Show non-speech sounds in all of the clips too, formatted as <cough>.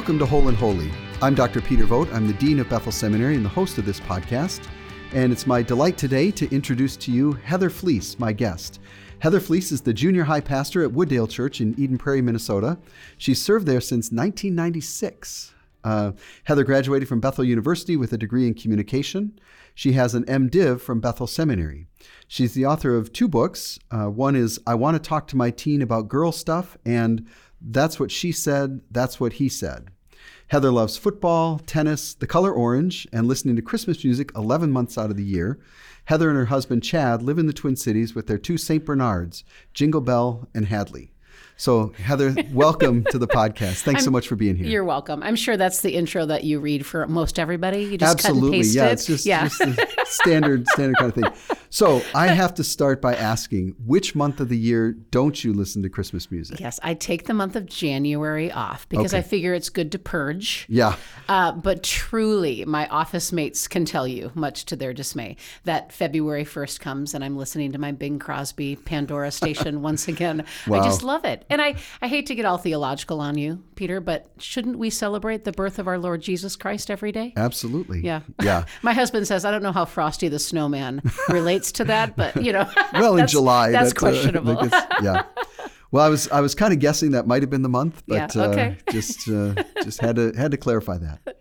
Welcome to Whole and Holy. I'm Dr. Peter Vogt. I'm the Dean of Bethel Seminary and the host of this podcast. And it's my delight today to introduce to you Heather Flies, my guest. Heather Flies is the junior high pastor at Wooddale Church in Eden Prairie, Minnesota. She's served there since 1996. Uh, Heather graduated from Bethel University with a degree in communication. She has an MDiv from Bethel Seminary. She's the author of two books. Uh, one is I Want to Talk to My Teen About Girl Stuff, and That's What She Said, That's What He Said. Heather loves football, tennis, the color orange, and listening to Christmas music 11 months out of the year. Heather and her husband Chad live in the Twin Cities with their two St. Bernards, Jingle Bell and Hadley. So, Heather, <laughs> welcome to the podcast. Thanks I'm, so much for being here. You're welcome. I'm sure that's the intro that you read for most everybody. You just Absolutely, cut and paste yeah. it. It's just, yeah. just a standard, standard kind of thing. <laughs> So, I have to start by asking, which month of the year don't you listen to Christmas music? Yes, I take the month of January off because Okay. I figure it's good to purge. Yeah, Uh, but truly, my office mates can tell you, much to their dismay, that February 1st comes and I'm listening to my Bing Crosby Pandora station <laughs> once again. I just love it. And I, I hate to get all theological on you, Peter, but shouldn't we celebrate the birth of our Lord Jesus Christ every day? absolutely. Yeah. Yeah. <laughs> My husband says, I don't know how Frosty the Snowman <laughs> relates to that, but you know. <laughs> Well, in July, That's that, uh, questionable. gets- yeah. Well, I was I was kind of guessing that might have been the month, but Yeah, okay. uh, <laughs> just uh, just had to had to clarify that.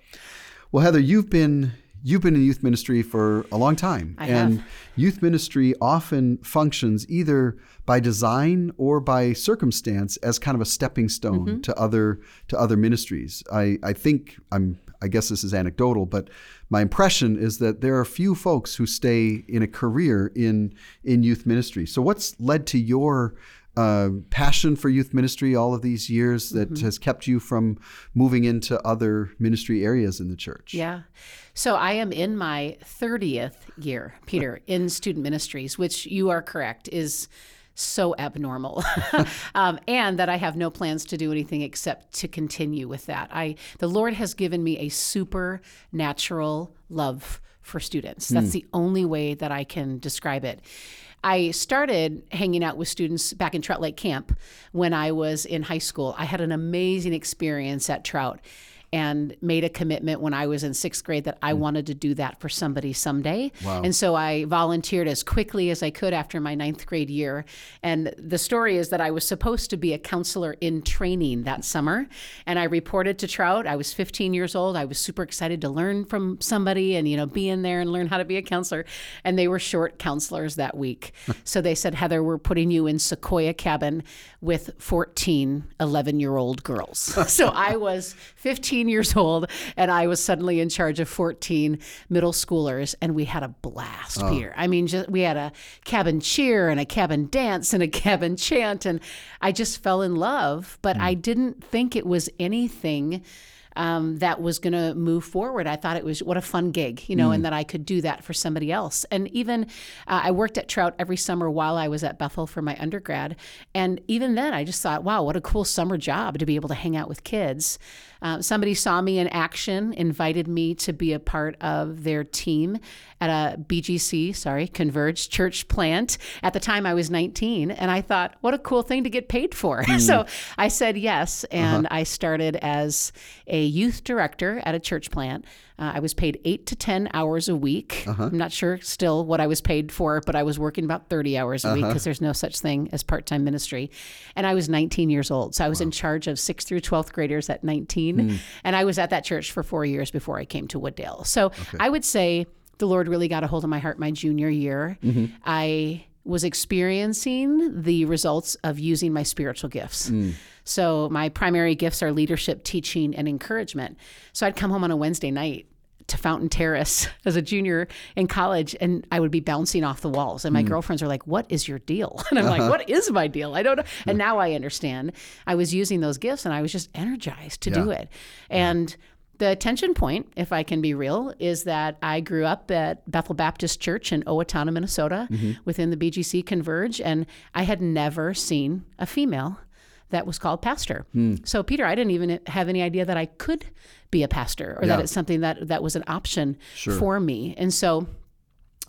Well, Heather, you've been you've been in youth ministry for a long time, I and have. youth ministry often functions either by design or by circumstance as kind of a stepping stone Mm-hmm. to other to other ministries. I I think I'm I guess this is anecdotal, but my impression is that there are few folks who stay in a career in in youth ministry. So, what's led to your uh, passion for youth ministry all of these years that Mm-hmm. has kept you from moving into other ministry areas in the church? Yeah. So I am in my 30th year, Peter, in student ministries, which you are correct is so abnormal. <laughs> um, and that I have no plans to do anything except to continue with that. I the Lord has given me a supernatural love for students. That's the only way that I can describe it. I started hanging out with students back in Trout Lake Camp when I was in high school. I had an amazing experience at Trout and made a commitment when I was in sixth grade that I mm. wanted to do that for somebody someday. Wow. And so I volunteered as quickly as I could after my ninth grade year. And the story is that I was supposed to be a counselor in training that summer. And I reported to Trout. I was 15 years old. I was super excited to learn from somebody and, you know, be in there and learn how to be a counselor. And they were short counselors that week. <laughs> so they said, Heather, we're putting you in Sequoia Cabin with 14 11 year old girls. <laughs> so I was 15 years old and I was suddenly in charge of 14 middle schoolers and we had a blast, oh. Peter. I mean, just, we had a cabin cheer and a cabin dance and a <laughs> cabin chant. And I just fell in love, but hmm. I didn't think it was anything um, that was going to move forward. I thought it was what a fun gig, you know, and that I could do that for somebody else. And even uh, I worked at Trout every summer while I was at Bethel for my undergrad. And even then, I just thought, wow, what a cool summer job to be able to hang out with kids. Uh, somebody saw me in action, invited me to be a part of their team at a BGC, sorry, Converge church plant. At the time, I was 19, and I thought, what a cool thing to get paid for. <laughs> so I said yes, and I started as a youth director at a church plant. Uh, I was paid eight to 10 hours a week. Uh-huh. I'm not sure still what I was paid for, but I was working about 30 hours a week uh-huh. because there's no such thing as part time ministry. And I was 19 years old. So I was in charge of 6th through 12th graders at 19. Hmm. And I was at that church for four years before I came to Wooddale. So I would say the Lord really got a hold of my heart my junior year. Mm-hmm. I was experiencing the results of using my spiritual gifts. Hmm. So my primary gifts are leadership, teaching, and encouragement. So I'd come home on a Wednesday night to Fountain Terrace <laughs> as a junior in college, and I would be bouncing off the walls. And my hmm. girlfriends are like, "What is your deal?" <laughs> And I'm like, uh-huh. "What is my deal? I don't know." And now I understand. I was using those gifts, and I was just energized to do it. And the tension point, if I can be real, is that I grew up at Bethel Baptist Church in Owatonna, Minnesota, mm-hmm. within the BGC Converge, and I had never seen a female that was called pastor. So, Peter, I didn't even have any idea that I could be a pastor or that it's something that that was an option Sure. for me. And so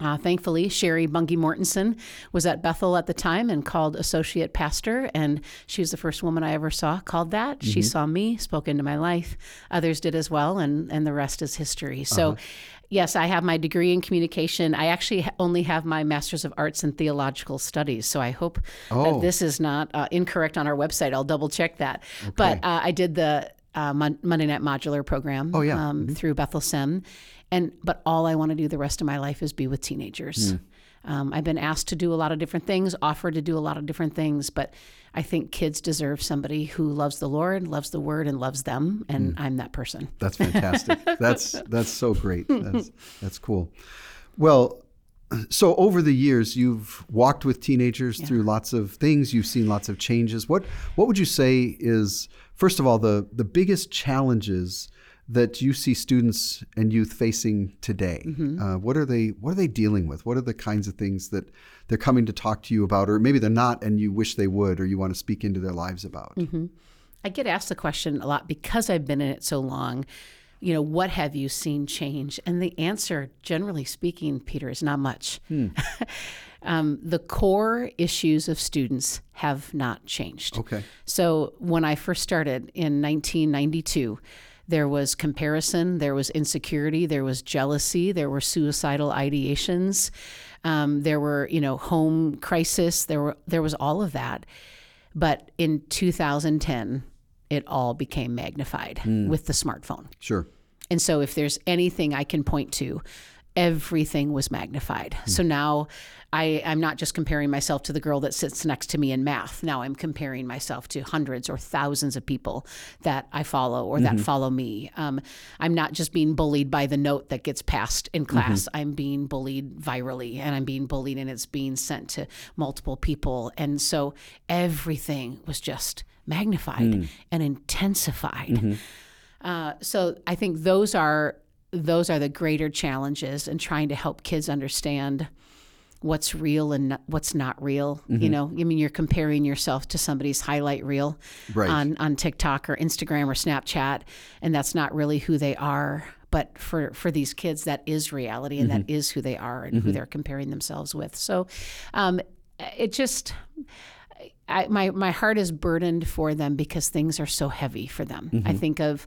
Uh, thankfully, Sherry Bungie Mortensen was at Bethel at the time and called associate pastor, and she was the first woman I ever saw called that. Mm-hmm. She saw me, spoke into my life. Others did as well, and and the rest is history. So. Uh-huh. Yes, I have my degree in communication. I actually only have my Master's of Arts in Theological Studies. So I hope Oh. that this is not uh, incorrect on our website. I'll double check that. But uh, I did the uh, Mon- Monday Night Modular program Oh, yeah. um, through Bethel Sem. And, but all I want to do the rest of my life is be with teenagers. Um, I've been asked to do a lot of different things, offered to do a lot of different things, but I think kids deserve somebody who loves the Lord, loves the Word, and loves them, and Hmm. I'm that person. That's fantastic. <laughs> that's that's so great. That's that's cool. Well, so over the years, you've walked with teenagers through lots of things. You've seen lots of changes. What what would you say is first of all the the biggest challenges that you see students and youth facing today? Uh, what are they What are they dealing with? What are the kinds of things that they're coming to talk to you about, or maybe they're not, and you wish they would, or you want to speak into their lives about? I get asked the question a lot because I've been in it so long. You know, what have you seen change? And the answer, generally speaking, Peter, is not much. <laughs> um, the core issues of students have not changed. Okay. So when I first started in 1992, there was comparison, there was insecurity, there was jealousy, there were suicidal ideations, um, there were you know home crisis, there were there was all of that. But in 2010, it all became magnified with the smartphone. Sure. And so, if there's anything I can point to, everything was magnified. So now I, I'm not just comparing myself to the girl that sits next to me in math. Now I'm comparing myself to hundreds or thousands of people that I follow or that follow me. Um, I'm not just being bullied by the note that gets passed in class. I'm being bullied virally and I'm being bullied and it's being sent to multiple people. And so everything was just magnified and intensified. Uh, so I think those are those are the greater challenges in trying to help kids understand what's real and what's not real. You mm-hmm. know, I mean, you're comparing yourself to somebody's highlight reel Right. on on TikTok or Instagram or Snapchat, and that's not really who they are. But for for these kids, that is reality, and that mm-hmm. is who they are and who mm-hmm. they're comparing themselves with. So, um, it just. I, my my heart is burdened for them because things are so heavy for them. I think of,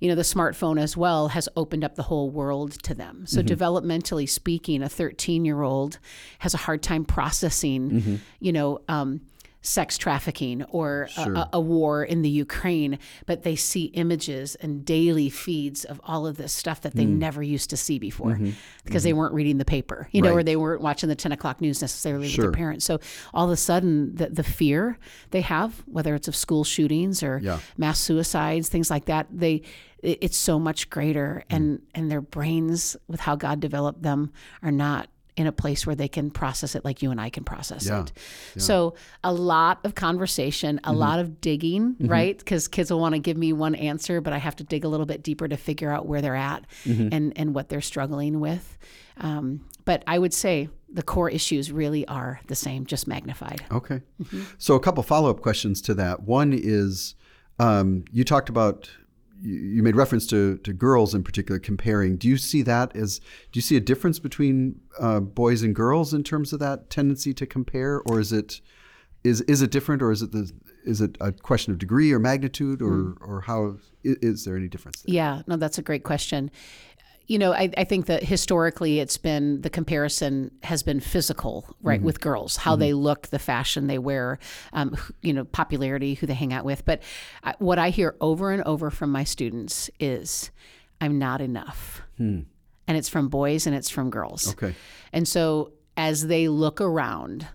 you know, the smartphone as well has opened up the whole world to them. So developmentally speaking, a 13 year old has a hard time processing, you know. Um, sex trafficking or a- a, a war in the Ukraine, but they see images and daily feeds of all of this stuff that they hmm. never used to see before mm-hmm. because they mm-hmm. weren't reading the paper, you know, or they weren't watching the 10 o'clock news necessarily with their parents. So all of a sudden, the, the fear they have, whether it's of school shootings or Yeah. mass suicides, things like that, they it's so much greater, Mm. and and their brains, with how God developed them, are not in a place where they can process it like you and I can process Yeah. it. So a lot of conversation, Mm-hmm. a lot of digging, right? Because kids will want to give me one answer, but I have to dig a little bit deeper to figure out where they're at Mm-hmm. and and what they're struggling with. Um, but I would say the core issues really are the same, just magnified. Okay. So a couple follow up questions to that. One is um, you talked about you made reference to, to girls in particular comparing. Do you see that as do you see a difference between uh, boys and girls in terms of that tendency to compare, or is it is is it different, or is it the is it a question of degree or magnitude, or or how is, is there any difference? There? Yeah, no, that's a great question. You know, I, I think that historically it's been the comparison has been physical, right, mm-hmm. with girls, how mm-hmm. they look, the fashion they wear, um, you know, popularity, who they hang out with. But I, what I hear over and over from my students is, I'm not enough. Hmm. And it's from boys and it's from girls. Okay. And so as they look around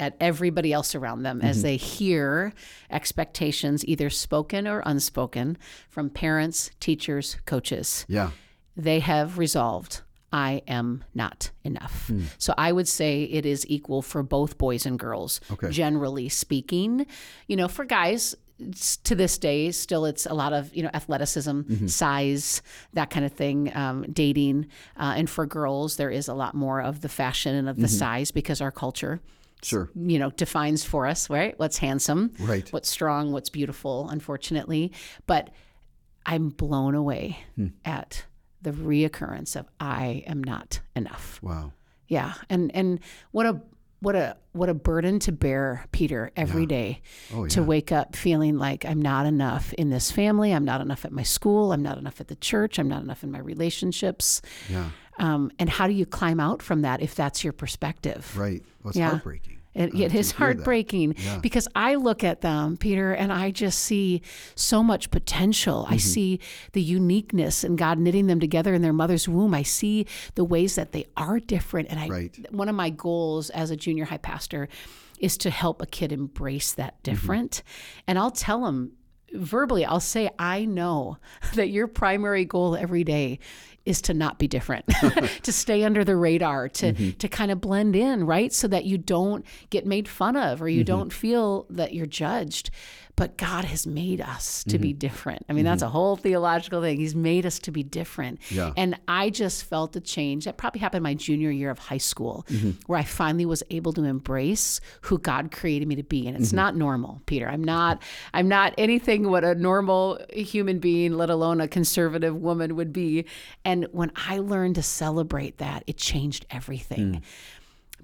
at everybody else around them, as mm-hmm. they hear expectations, either spoken or unspoken, from parents, teachers, coaches, Yeah. They have resolved. I am not enough. So I would say it is equal for both boys and girls, Okay. generally speaking. You know, for guys, it's, to this day, still it's a lot of you know athleticism, size, that kind of thing, um, dating, uh, and for girls there is a lot more of the fashion and of the size because our culture, Sure. you know, defines for us right what's handsome, Right. what's strong, what's beautiful. Unfortunately, but I'm blown away Hmm. at the reoccurrence of I am not enough. Wow. Yeah. And and what a what a what a burden to bear, Peter, every day Oh, to wake up feeling like I'm not enough in this family, I'm not enough at my school, I'm not enough at the church, I'm not enough in my relationships. Yeah. Um, and how do you climb out from that if that's your perspective? Right. Well, it's Yeah. heartbreaking. It, uh, it to is heartbreaking Yeah. because I look at them, Peter, and I just see so much potential. Mm-hmm. I see the uniqueness and God knitting them together in their mother's womb. I see the ways that they are different. And I, Right. one of my goals as a junior high pastor is to help a kid embrace that Mm-hmm. different. And I'll tell them verbally, I'll say, I know that your primary goal every day is to not be different, <laughs> <laughs> to stay under the radar, to Mm-hmm. to kind of blend in, right? So that you don't get made fun of or you Mm-hmm. don't feel that you're judged. But God has made us to Mm-hmm. be different. I mean, that's a whole theological thing. He's made us to be different. Yeah. And I just felt a change that probably happened my junior year of high school, Mm-hmm. where I finally was able to embrace who God created me to be. And it's Mm-hmm. not normal, Peter. I'm not I'm not anything what a normal human being, let alone a conservative woman would be. And when I learned to celebrate that, it changed everything.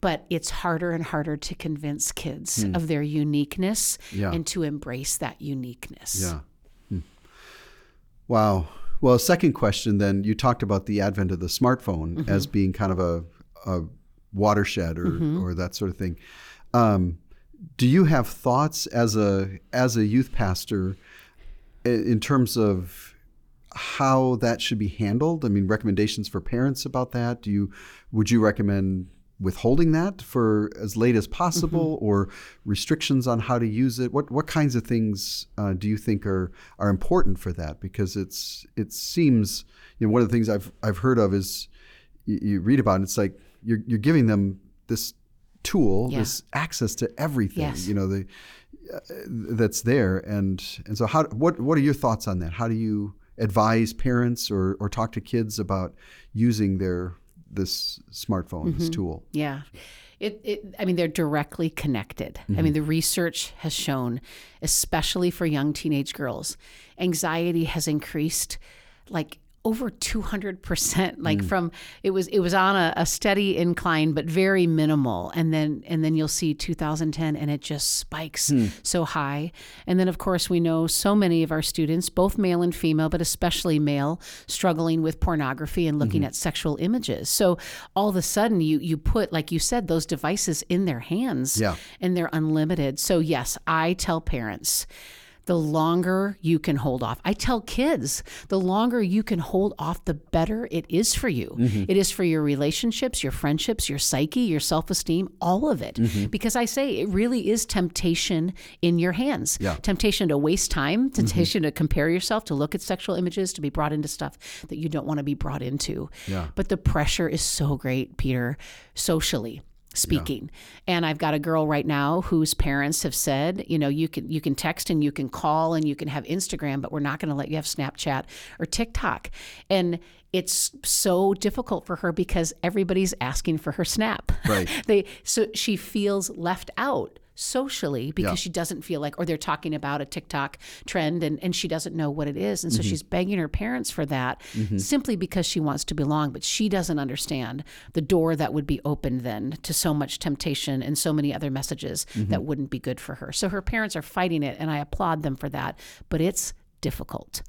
But it's harder and harder to convince kids of their uniqueness Hmm. Yeah. and to embrace that uniqueness. Yeah. Hmm. Wow. Well, second question then, you talked about the advent of the smartphone Mm-hmm. as being kind of a, a watershed or, Mm-hmm. or that sort of thing. Um, do you have thoughts as a as a youth pastor in terms of how that should be handled? I mean, recommendations for parents about that. Do you would you recommend withholding that for as late as possible, or restrictions on how to use it? What what kinds of things uh, do you think are are important for that? Because it's it seems you know one of the things I've I've heard of is you, you read about it, it's like you're you're giving them this tool, Yeah. this access to everything. Yes. You know the uh, that's there, and and so how what what are your thoughts on that? How do you advise parents or or talk to kids about using their this smartphone, this mm-hmm. tool? Yeah. It, it, I mean, they're directly connected. I mean, mm-hmm. the research has shown, especially for young teenage girls, anxiety has increased like over 200% like mm. from it was it was on a, a steady incline but very minimal. And then and then you'll see 2010 and it just spikes hmm. so high. And then of course we know so many of our students both male and female but especially male struggling with pornography and looking mm-hmm. at sexual images. So all of a sudden you you put like you said those devices in their hands Yeah. and they're unlimited. So yes i tell parents the longer you can hold off. I tell kids, the longer you can hold off, the better it is for you. Mm-hmm. It is for your relationships, your friendships, your psyche, your self esteem, all of it. Mm-hmm. Because I say it really is temptation in your hands. Yeah. Mm-hmm. Temptation to waste time, temptation to compare yourself, to look at sexual images, to be brought into stuff that you don't want to be brought into. Yeah. But the pressure is so great, Peter, socially speaking. And I've got a girl right now whose parents have said, you know, you can you can text and you can call and you can have Instagram, but we're not going to let you have Snapchat or TikTok. And it's so difficult for her because everybody's asking for her snap. Right. <laughs> they so she feels left out socially because Yeah. she doesn't feel like or they're talking about a TikTok trend and, and she doesn't know what it is. And so Mm-hmm. she's begging her parents for that simply because she wants to belong, but she doesn't understand the door that would be opened then to so much temptation and so many other messages Mm-hmm. that wouldn't be good for her. So her parents are fighting it and I applaud them for that, but it's difficult.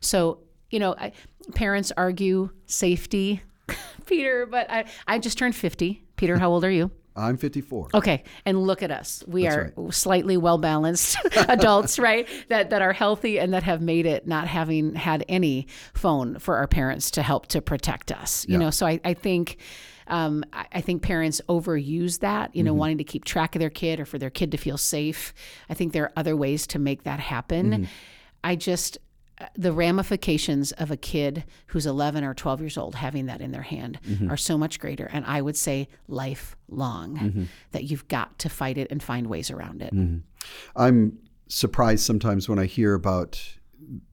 So, you know, I, parents argue safety, <laughs> Peter, but I, I just turned 50. Peter, how old are you? <laughs> I'm 54. Okay, and look at us. We That's are slightly well balanced <laughs> adults, <laughs> right? That that are healthy and that have made it not having had any phone for our parents to help to protect us. You Yeah. know, so I, I think um, I, I think parents overuse that, you know, Mm-hmm. wanting to keep track of their kid or for their kid to feel safe. I think there are other ways to make that happen. Mm-hmm. I just the ramifications of a kid who's 11 or 12 years old having that in their hand Mm-hmm. are so much greater and i would say lifelong Mm-hmm. that you've got to fight it and find ways around it I'm surprised sometimes when I hear about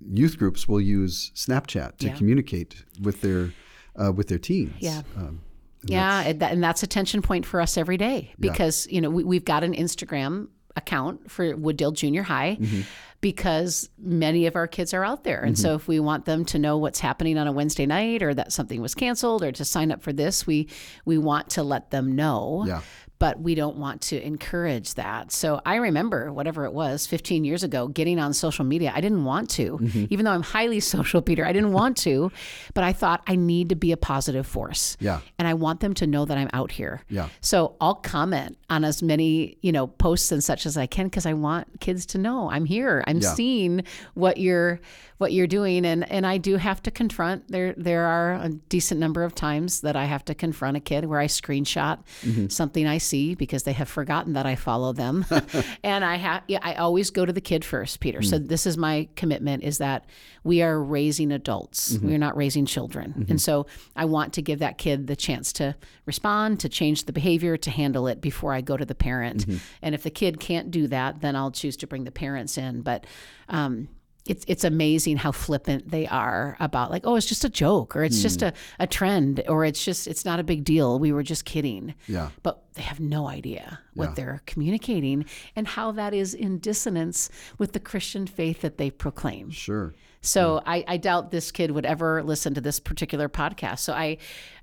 youth groups will use Snapchat to Yeah. communicate with their uh, with their teens. Yeah. Um, yeah and, and that's a tension point for us every day because you know we, we've got an instagram account for wooddale junior high Mm-hmm. Because many of our kids are out there. And so if we want them to know what's happening on a Wednesday night or that something was canceled or to sign up for this, we we want to let them know. Yeah. But we don't want to encourage that. So I remember whatever it was 15 years ago getting on social media. I didn't want to. Mm-hmm. Even though I'm highly <laughs> social, Peter, I didn't want to, but I thought I need to be a positive force. Yeah. And I want them to know that I'm out here. Yeah. So I'll comment on as many, you know, posts and such as I can because I want kids to know I'm here. I'm Yeah. seeing what you're what you're doing and and I do have to confront there there are a decent number of times that I have to confront a kid where I screenshot Mm-hmm. something I see because they have forgotten that I follow them. <laughs> and I have yeah, I always go to the kid first, Peter. So Mm. this is my commitment is that we are raising adults. Mm-hmm. We're not raising children. And so I want to give that kid the chance to respond, to change the behavior, to handle it before I go to the parent. Mm-hmm. And if the kid can't do that, then I'll choose to bring the parents in. But um, it's it's amazing how flippant they are about like, oh, it's just a joke or it's just Hmm. a, a trend or it's just it's not a big deal. We were just kidding. Yeah. But they have no idea what Yeah. they're communicating and how that is in dissonance with the Christian faith that they proclaim. Sure. So hmm. I, I doubt this kid would ever listen to this particular podcast. So I,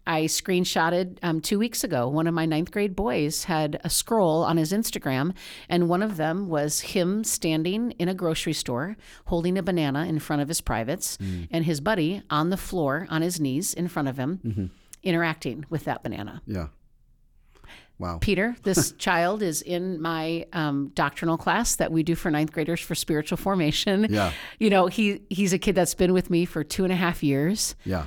I screenshotted um, two weeks ago. One of my ninth grade boys had a scroll on his Instagram, and one of them was him standing in a grocery store holding a banana in front of his privates, hmm. and his buddy on the floor on his knees in front of him, mm-hmm. interacting with that banana. Yeah. Wow. Peter, <laughs> this child is in my um, doctrinal class that we do for ninth graders for spiritual formation. Yeah. You know, he he's a kid that's been with me for two and a half years. Yeah.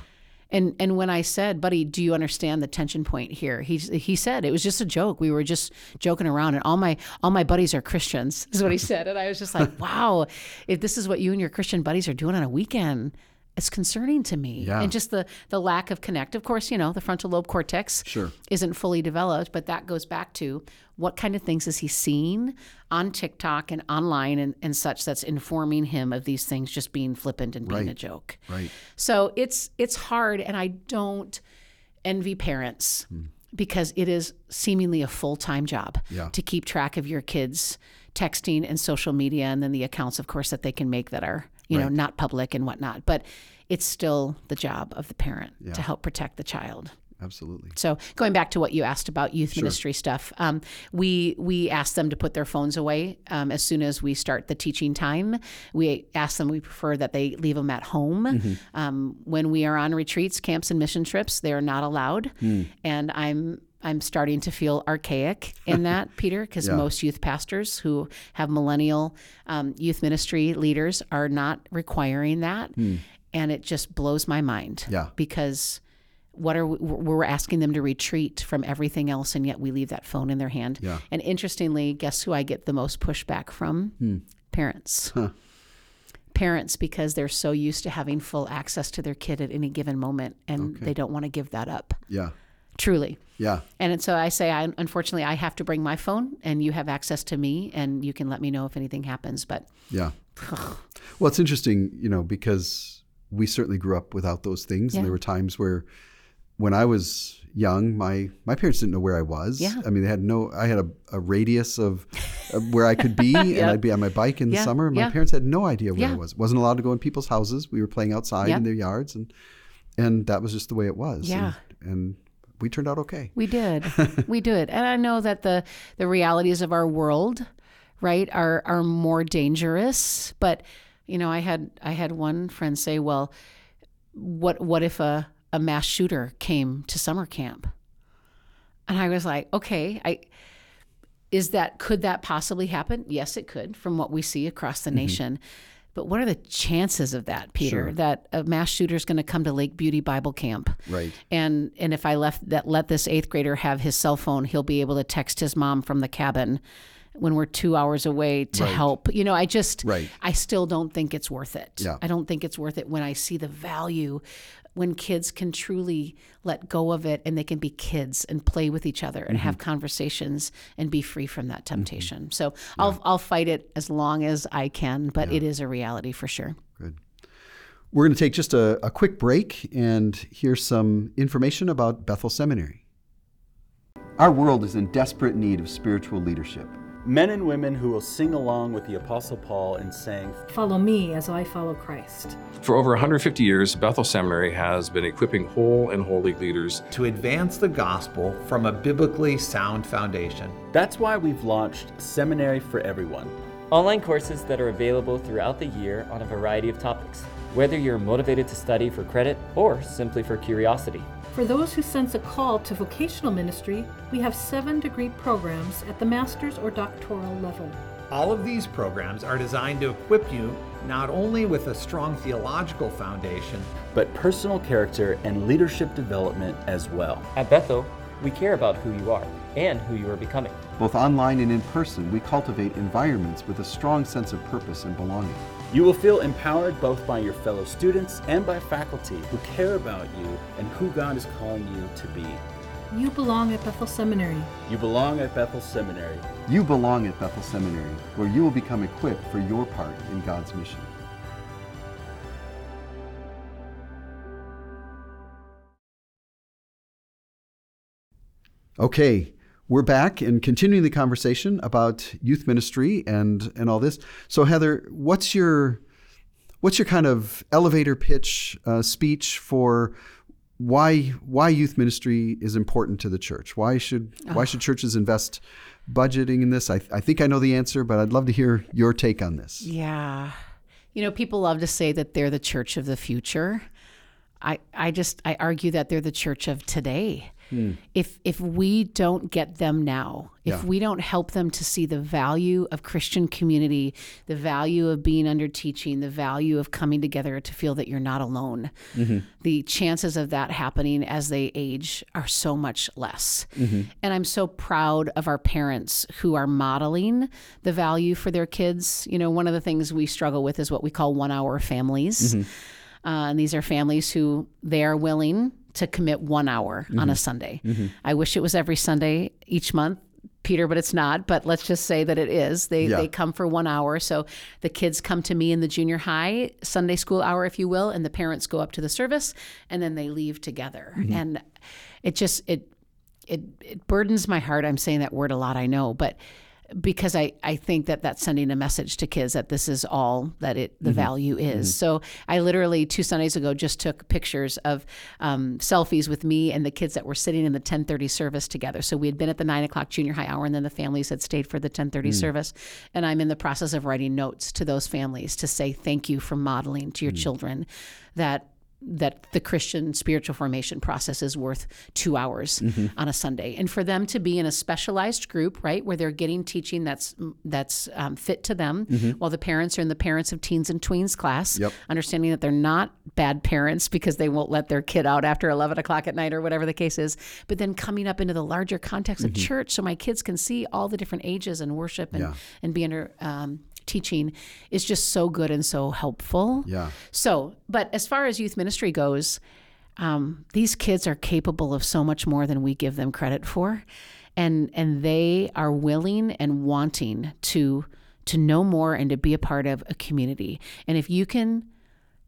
And and when I said, buddy, do you understand the tension point here? He he said it was just a joke. We were just joking around, and all my all my buddies are Christians. Is what he said, and I was just like, <laughs> wow, if this is what you and your Christian buddies are doing on a weekend. It's concerning to me, Yeah. and just the the lack of connect. Of course, you know the frontal lobe cortex Sure. isn't fully developed, but that goes back to what kind of things is he seeing on TikTok and online and, and such that's informing him of these things just being flippant and being a joke. Right. So it's it's hard and I don't envy parents hmm. because it is seemingly a full-time job Yeah. to keep track of your kids texting and social media and then the accounts of course that they can make that are, you know, not public and whatnot. But it's still the job of the parent Yeah. to help protect the child. Absolutely. So going back to what you asked about youth ministry stuff, um, we we ask them to put their phones away um, as soon as we start the teaching time. We ask them we prefer that they leave them at home. Um, when we are on retreats, camps, and mission trips, they are not allowed. And I'm I'm starting to feel archaic in <laughs> that, Peter, because Yeah. most youth pastors who have millennial um, youth ministry leaders are not requiring that, and it just blows my mind. Yeah. because what are we, we're asking them to retreat from everything else and yet we leave that phone in their hand Yeah. and interestingly guess who i get the most pushback from hmm. parents parents because they're so used to having full access to their kid at any given moment and they don't want to give that up Yeah. truly Yeah. and so i say I, unfortunately i have to bring my phone and you have access to me and you can let me know if anything happens but Yeah. <sighs> well, it's interesting, you know, because we certainly grew up without those things, Yeah. and there were times where, when I was young, my my parents didn't know where I was. Yeah. I mean, they had no. I had a, a radius of, where I could be, <laughs> and I'd be on my bike in the Yeah. summer. And my Yeah. parents had no idea where I Yeah. was. wasn't allowed to go in people's houses. We were playing outside Yeah. in their yards, and and that was just the way it was. Yeah. And, and we turned out okay. We did. <laughs> we did. And I know that the the realities of our world, right, are are more dangerous, but you know, I had I had one friend say, "Well, what what if a a mass shooter came to summer camp?" And I was like, "Okay, I is that could that possibly happen? Yes, it could from what we see across the mm-hmm. nation." But what are the chances of that, Peter? Sure. That a mass shooter is going to come to Lake Beauty Bible Camp? Right. and and if I left that let this eighth grader have his cell phone, he'll be able to text his mom from the cabin when we're two hours away to Right. help. You know, I just Right. I still don't think it's worth it. Yeah. I don't think it's worth it when I see the value when kids can truly let go of it and they can be kids and play with each other and Mm-hmm. have conversations and be free from that temptation. So I'll I'll fight it as long as I can, but it is a reality for sure. Good. We're going to take just a, a quick break and hear some information about Bethel Seminary. Our world is in desperate need of spiritual leadership. Men and women who will sing along with the Apostle Paul in saying, Follow me as I follow Christ. For over 150 years, Bethel Seminary has been equipping whole and holy leaders to advance the gospel from a biblically sound foundation. That's why we've launched Seminary for Everyone. Online courses that are available throughout the year on a variety of topics, whether you're motivated to study for credit or simply for curiosity. For those who sense a call to vocational ministry, we have seven degree programs at the master's or doctoral level. All of these programs are designed to equip you not only with a strong theological foundation, but personal character and leadership development as well. At Bethel, we care about who you are and who you are becoming. Both online and in person, we cultivate environments with a strong sense of purpose and belonging. You will feel empowered both by your fellow students and by faculty who care about you and who God is calling you to be. You belong at Bethel Seminary. You belong at Bethel Seminary. You belong at Bethel Seminary, where you will become equipped for your part in God's mission. Okay, we're back and continuing the conversation about youth ministry and and all this. So Heather, what's your what's your kind of elevator pitch uh, speech for why why youth ministry is important to the church? Why should oh. why should churches invest budgeting in this? I, I think I know the answer, but I'd love to hear your take on this. Yeah, you know, people love to say that they're the church of the future. I, I just I argue that they're the church of today. Hmm. If if we don't get them now, if yeah. we don't help them to see the value of Christian community, the value of being under teaching, the value of coming together to feel that you're not alone, mm-hmm. the chances of that happening as they age are so much less. Mm-hmm. And I'm so proud of our parents who are modeling the value for their kids. You know, one of the things we struggle with is what we call one hour families. Mm-hmm. Uh, and these are families who they are willing to commit one hour mm-hmm. on a mm-hmm. Sunday. Mm-hmm. I wish it was every Sunday each month. Peter, but it's not. But let's just say that it is. They yeah. they come for one hour. So the kids come to me in the junior high Sunday school hour, if you will, and the parents go up to the service, and then they leave together. Mm-hmm. And it just it it it burdens my heart. I'm saying that word a lot, I know, but because I, I think that that's sending a message to kids that this is all that it the mm-hmm. value is. Mm-hmm. So I literally two Sundays ago just took pictures of um, selfies with me and the kids that were sitting in the 10:30 service together. So we had been at the nine o'clock junior high hour, and then the families had stayed for the 10:30 mm. service. And I'm in the process of writing notes to those families to say thank you for modeling to your mm. children that that the Christian spiritual formation process is worth two hours mm-hmm. on a Sunday, and for them to be in a specialized group, right, where they're getting teaching that's that's um, fit to them, mm-hmm. while the parents are in the parents of teens and tweens class, yep. understanding that they're not bad parents because they won't let their kid out after eleven o'clock at night or whatever the case is, but then coming up into the larger context mm-hmm. of church, so my kids can see all the different ages and worship and yeah. and be under um, teaching is just so good and so helpful. Yeah. So, but as far as youth ministry goes, um, these kids are capable of so much more than we give them credit for, and and they are willing and wanting to to know more and to be a part of a community. And if you can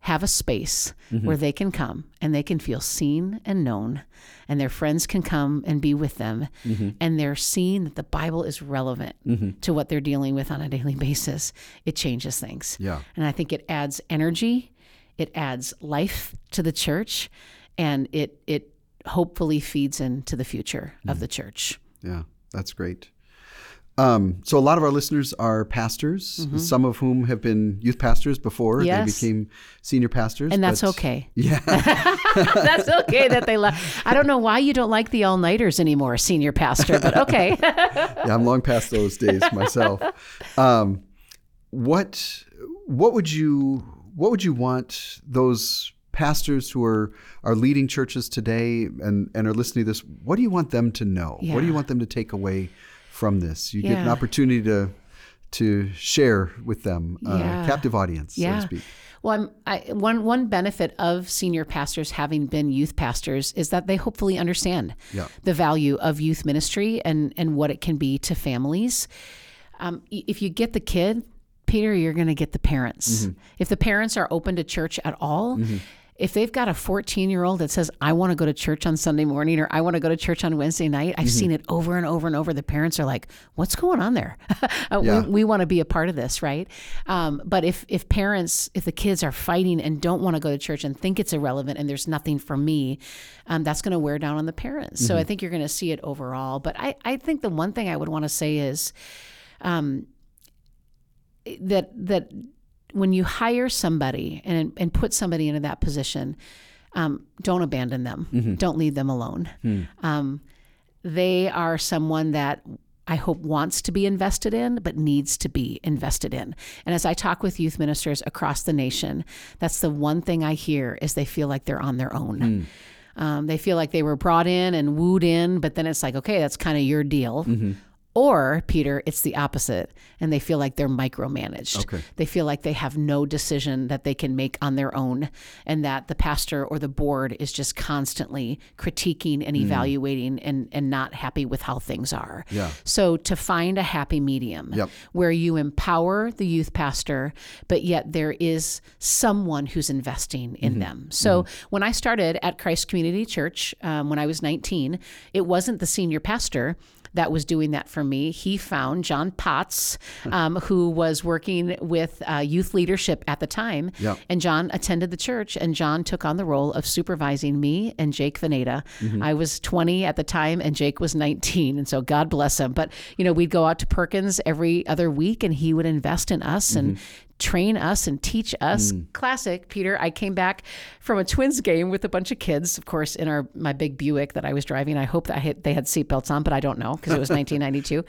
have a space mm-hmm. where they can come and they can feel seen and known, and their friends can come and be with them, mm-hmm. and they're seeing that the Bible is relevant mm-hmm. to what they're dealing with on a daily <laughs> basis, it changes things. Yeah. And I think it adds energy, it adds life to the church, and it it hopefully feeds into the future of mm. the church. Yeah, that's great. Um, so a lot of our listeners are pastors, mm-hmm. some of whom have been youth pastors before yes. they became senior pastors, and that's okay. <laughs> Yeah, <laughs> that's okay that they left. I don't know why you don't like the all nighters anymore, senior pastor, but okay. <laughs> yeah, I'm long past those days myself. Um, what what would you what would you want those pastors who are are leading churches today and and are listening to this? What do you want them to know? Yeah. What do you want them to take away? From this. You yeah. get an opportunity to to share with them, uh, yeah. captive audience, yeah. so to speak. Well, I'm, I, one one benefit of senior pastors having been youth pastors is that they hopefully understand yeah. the value of youth ministry and and what it can be to families. Um, if you get the kid, Peter, you're going to get the parents. Mm-hmm. If the parents are open to church at all. Mm-hmm if they've got a 14 year old that says, I want to go to church on Sunday morning or I want to go to church on Wednesday night, I've seen it over and over and over. The parents are like, what's going on there? <laughs> Uh, Yeah. we, we want to be a part of this, right? Um, but if, if parents, if the kids are fighting and don't want to go to church and think it's irrelevant and there's nothing for me, um, that's going to wear down on the parents. So I think you're going to see it overall. But I, I think the one thing I would want to say is, um, that that when you hire somebody and and put somebody into that position, um, don't abandon them. Don't leave them alone. Um, they are someone that I hope wants to be invested in, but needs to be invested in. And as I talk with youth ministers across the nation, that's the one thing I hear is they feel like they're on their own. Um, they feel like they were brought in and wooed in, but then it's like, okay, that's kind of your deal. Or, Peter, it's the opposite, and they feel like they're micromanaged. Okay. They feel like they have no decision that they can make on their own, and that the pastor or the board is just constantly critiquing and hmm. evaluating and, and not happy with how things are. Yeah. So, to find a happy medium Yep. where you empower the youth pastor, but yet there is someone who's investing in mm-hmm. them. So mm-hmm. when I started at Christ Community Church um, when I was 19, it wasn't the senior pastor. That was doing that for me. He found John Potts, <laughs> um, who was working with uh, youth leadership at the time. Yep. And John attended the church, and John took on the role of supervising me and Jake Veneta. I was 20 at the time, and Jake was 19. And so God bless him. But, you know, we'd go out to Perkins every other week, and he would invest in us and train us and teach us. Mm. Classic, Peter. I came back from a Twins game with a bunch of kids, of course, in our my big Buick that I was driving. I hope that I had, they had seatbelts on, but I don't know because it was <laughs> 1992.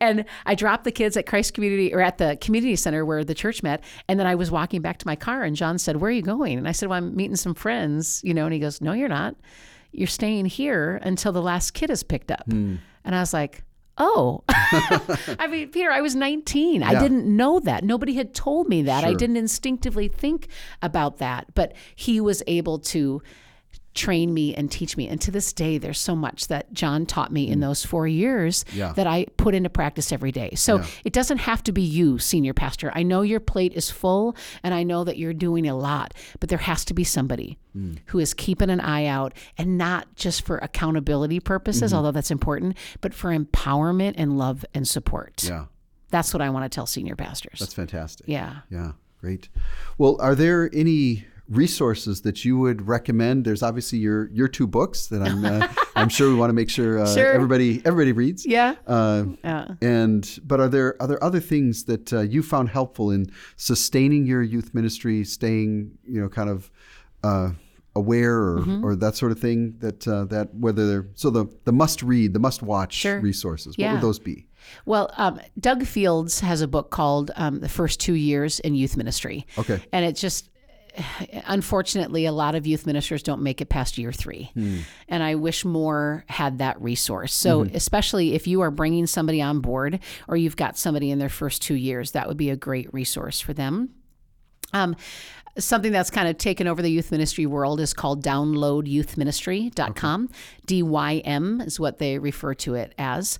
and I dropped the kids at Christ Community or at the community center where the church met, and then I was walking back to my car, and John said, "Where are you going?" And I said, "Well, I'm meeting some friends," you know. And he goes, "No, you're not. You're staying here until the last kid is picked up." Hmm. And I was like. Oh, <laughs> I mean, Peter, I was 19. I didn't know that. Nobody had told me that. I didn't instinctively think about that. But he was able to train me and teach me. And to this day, there's so much that John taught me in those four years Mm. Yeah. that I put into practice every day. So Yeah. it doesn't have to be you, senior pastor. I know your plate is full and I know that you're doing a lot, but there has to be somebody Mm. who is keeping an eye out and not just for accountability purposes, Mm-hmm. although that's important, but for empowerment and love and support. Yeah. That's what I want to tell senior pastors. That's fantastic. yeah. Yeah, great. Well, are there any resources that you would recommend? There's obviously your your two books that I'm uh, I'm sure we want to make sure, uh, <laughs> Sure. everybody everybody reads. Yeah. Uh, Yeah. and but are there are there other things that uh, you found helpful in sustaining your youth ministry, staying you know kind of uh, aware or, Mm-hmm. or that sort of thing that uh, that whether they're so the the must read the must watch Sure. resources what Yeah. would those be? Well, um, Doug Fields has a book called um, The First Two Years in Youth Ministry. Okay. And it just, unfortunately, a lot of youth ministers don't make it past year three. And I wish more had that resource. So, especially if you are bringing somebody on board or you've got somebody in their first two years, that would be a great resource for them. Um, something that's kind of taken over the youth ministry world is called downloadyouthministry.com. DYM is what they refer to it as.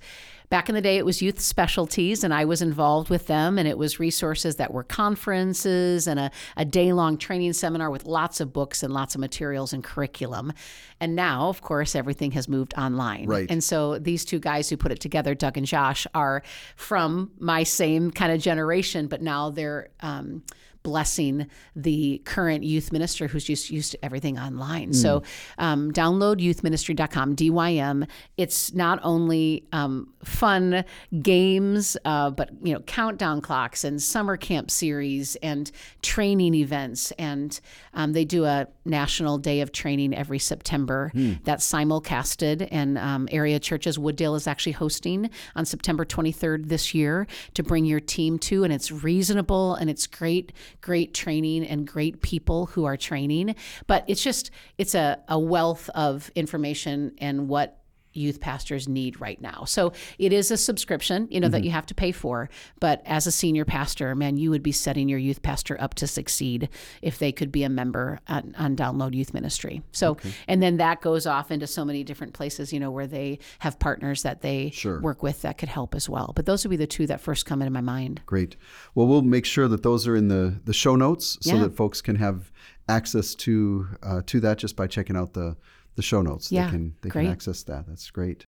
Back in the day, it was youth specialties, and I was involved with them. And it was resources that were conferences and a, a day long training seminar with lots of books and lots of materials and curriculum. And now, of course, everything has moved online. Right. And so these two guys who put it together, Doug and Josh, are from my same kind of generation, but now they're um, blessing the current youth minister who's just used to everything online. So um, download youthministry.com, DYM. It's not only um, fun games, uh, but you know countdown clocks and summer camp series and training events. And um, they do a national day of training every September that's simulcasted. And um, area churches, Wooddale is actually hosting on September 23rd this year to bring your team to. And it's reasonable and it's great, great training and great people who are training. But it's just, it's a, a wealth of information and what youth pastors need right now. So it is a subscription, you know, that you have to pay for. But as a senior pastor, man, you would be setting your youth pastor up to succeed if they could be a member on, on Download Youth Ministry. So, and then that goes off into so many different places, you know, where they have partners that they Sure. work with that could help as well. But those would be the two that first come into my mind. Great. Well, we'll make sure that those are in the, the show notes so Yeah. that folks can have access to uh, to that just by checking out the the show notes. Yeah, they can they great. can access that. That's great.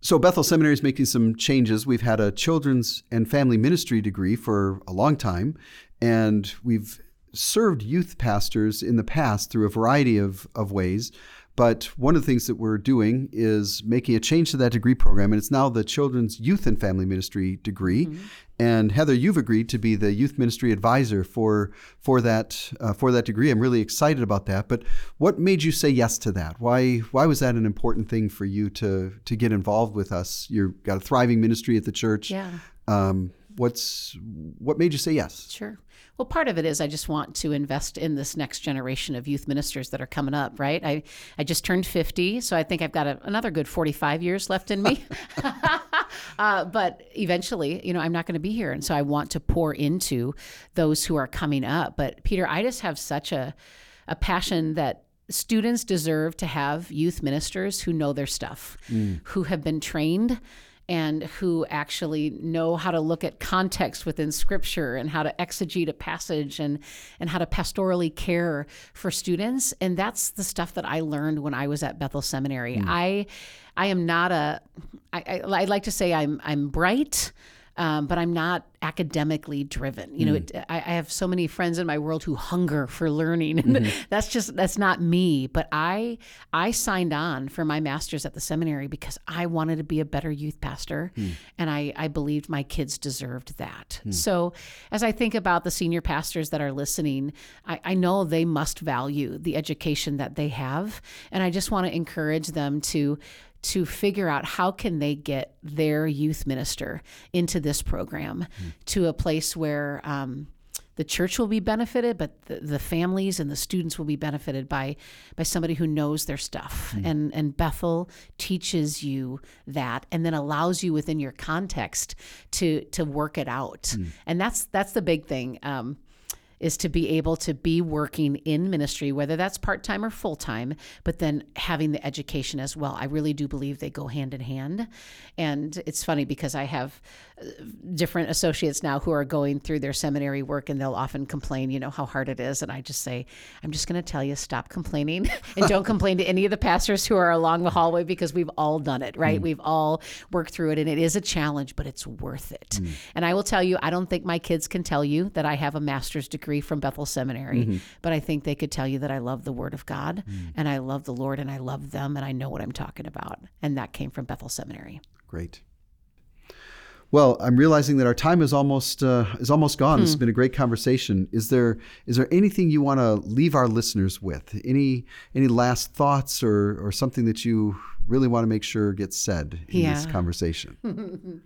So Bethel Seminary is making some changes. We've had a children's and family ministry degree for a long time, and we've served youth pastors in the past through a variety of, of ways. But one of the things that we're doing is making a change to that degree program, and it's now the Children's Youth and Family Ministry degree. Mm-hmm. And Heather, you've agreed to be the youth ministry advisor for for that uh, for that degree. I'm really excited about that. But what made you say yes to that? Why why was that an important thing for you to to get involved with us? You've got a thriving ministry at the church. Yeah. Um, what's what made you say yes? Sure. Well, part of it is I just want to invest in this next generation of youth ministers that are coming up, right? I, I just turned 50, so I think I've got a, another good 45 years left in me. <laughs> <laughs> uh, but eventually, you know, I'm not going to be here. And so I want to pour into those who are coming up. But Peter, I just have such a, a passion that students deserve to have youth ministers who know their stuff, who have been trained and who actually know how to look at context within scripture and how to exegete a passage and and how to pastorally care for students and that's the stuff that I learned when I was at Bethel Seminary. Hmm. I I am not a I, I I like to say I'm I'm bright um, but I'm not academically driven. You know, hmm. it, I, I have so many friends in my world who hunger for learning, and mm-hmm. <laughs> that's just that's not me. But I I signed on for my master's at the seminary because I wanted to be a better youth pastor, hmm. and I I believed my kids deserved that. Hmm. So as I think about the senior pastors that are listening, I, I know they must value the education that they have, and I just want to encourage them to to figure out how can they get their youth minister into this program to a place where um, the church will be benefited, but the, the families and the students will be benefited by by somebody who knows their stuff. And and Bethel teaches you that, and then allows you within your context to to work it out. And that's that's the big thing. Um, is to be able to be working in ministry, whether that's part time or full time, but then having the education as well. I really do believe they go hand in hand. And it's funny because I have uh, different associates now who are going through their seminary work and they'll often complain, you know, how hard it is. And I just say, I'm just going to tell you, stop complaining <laughs> and don't complain to any of the pastors who are along the hallway because we've all done it, right? We've all worked through it and it is a challenge, but it's worth it. And I will tell you, I don't think my kids can tell you that I have a master's degree from Bethel Seminary, mm-hmm. but I think they could tell you that I love the Word of God mm. and I love the Lord and I love them and I know what I'm talking about. And that came from Bethel Seminary. Great. Well, I'm realizing that our time is almost uh, is almost gone. This has hmm. been a great conversation. Is there is there anything you want to leave our listeners with? Any any last thoughts or or something that you really want to make sure gets said in this conversation? <laughs>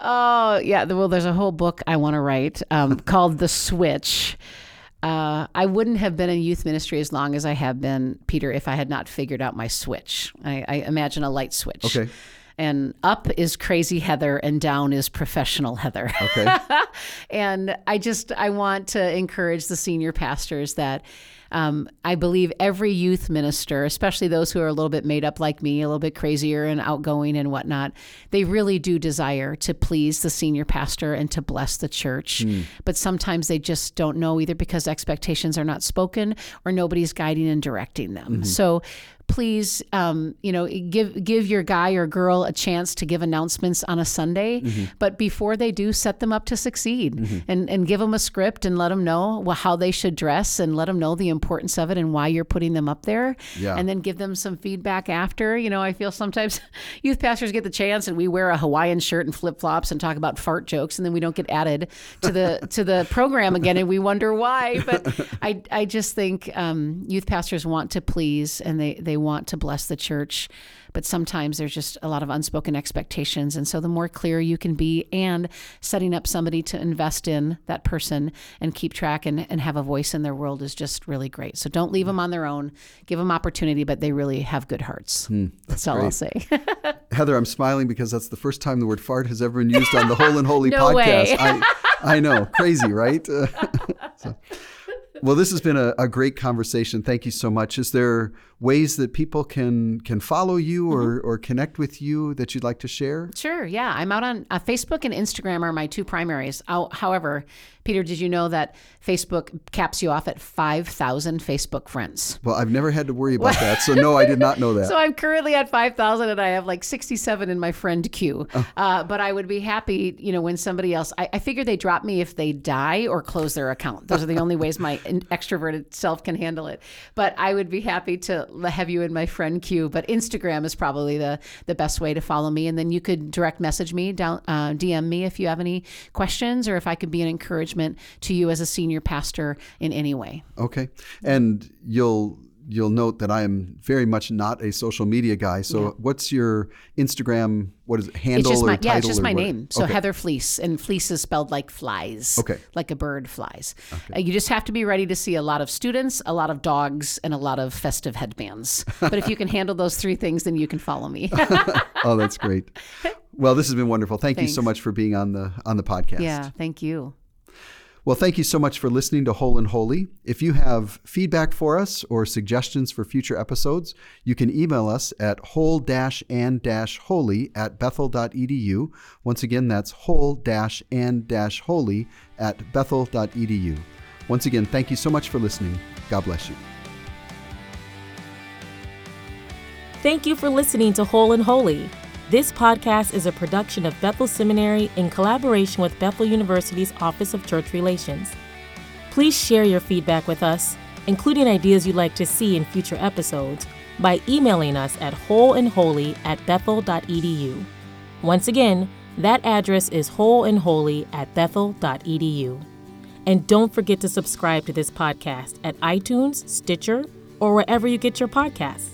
Oh, yeah. Well, there's a whole book I want to write um, <laughs> called The Switch. Uh, I wouldn't have been in youth ministry as long as I have been, Peter, if I had not figured out my switch. I, I imagine a light switch. Okay. And up is crazy Heather, and down is professional Heather. Okay. <laughs> and I just I want to encourage the senior pastors that um, I believe every youth minister, especially those who are a little bit made up like me, a little bit crazier and outgoing and whatnot, they really do desire to please the senior pastor and to bless the church. But sometimes they just don't know either because expectations are not spoken or nobody's guiding and directing them. So please, um, you know, give give your guy or girl a chance to give announcements on a Sunday. But before they do, set them up to succeed and and give them a script and let them know well, how they should dress and let them know the importance of it and why you're putting them up there. Yeah. And then give them some feedback after. You know, I feel sometimes <laughs> youth pastors get the chance and we wear a Hawaiian shirt and flip flops and talk about fart jokes, and then we don't get added to the <laughs> to the program again, and we wonder why. But <laughs> I I just think um, youth pastors want to please and they they want to bless the church, but sometimes there's just a lot of unspoken expectations, and so the more clear you can be and setting up somebody to invest in that person and keep track and, and have a voice in their world is just really great. So don't leave hmm. them on their own. Give them opportunity, but they really have good hearts. Hmm, that's all I'll say. <laughs> <laughs> Heather, I'm smiling because that's the first time the word fart has ever been used on the Whole and Holy <laughs> No podcast. I, I know, crazy, right? So, Well, this has been a, a, great conversation. Thank you so much. Is there ways that people can can follow you or, mm-hmm. or connect with you that you'd like to share? Sure. Yeah, I'm out on uh, Facebook and Instagram are my two primaries. I'll, however, Peter, did you know that Facebook caps you off at 5,000 Facebook friends? Well, I've never had to worry about <laughs> that. So, no, I did not know that. so, I'm currently at 5,000 and I have like 67 in my friend queue. Oh. Uh, but I would be happy, you know, when somebody else, I, I figure they drop me if they die or close their account. Those are the only ways my extroverted self can handle it. But I would be happy to have you in my friend queue. But Instagram is probably the, the best way to follow me. And then you could direct message me, down, uh, DM me if you have any questions or if I could be an encouragement encouragement to you as a senior pastor in any way. Okay. And you'll you'll note that I am very much not a social media guy. So, yeah. what's your Instagram? What is it? Handle it's or my, title? Yeah, it's just my what? name. So okay. Heather Fleece, and fleece is spelled like flies. Okay. Like a bird flies. Okay. Uh, you just have to be ready to see a lot of students, a lot of dogs, and a lot of festive headbands. but if you can handle those three things, then you can follow me. <laughs> oh, that's great. Well, this has been wonderful. Thank Thanks. you so much for being on the on the podcast. Yeah, thank you. Well, thank you so much for listening to Whole and Holy. If you have feedback for us or suggestions for future episodes, you can email us at whole and holy at bethel.edu. Once again, that's whole and holy at bethel.edu. Once again, thank you so much for listening. God bless you. Thank you for listening to Whole and Holy. This podcast is a production of Bethel Seminary in collaboration with Bethel University's Office of Church Relations. Please share your feedback with us, including ideas you'd like to see in future episodes, by emailing us at wholeandholy at bethel.edu. Once again, that address is wholeandholy at bethel.edu. And don't forget to subscribe to this podcast at iTunes, Stitcher, or wherever you get your podcasts.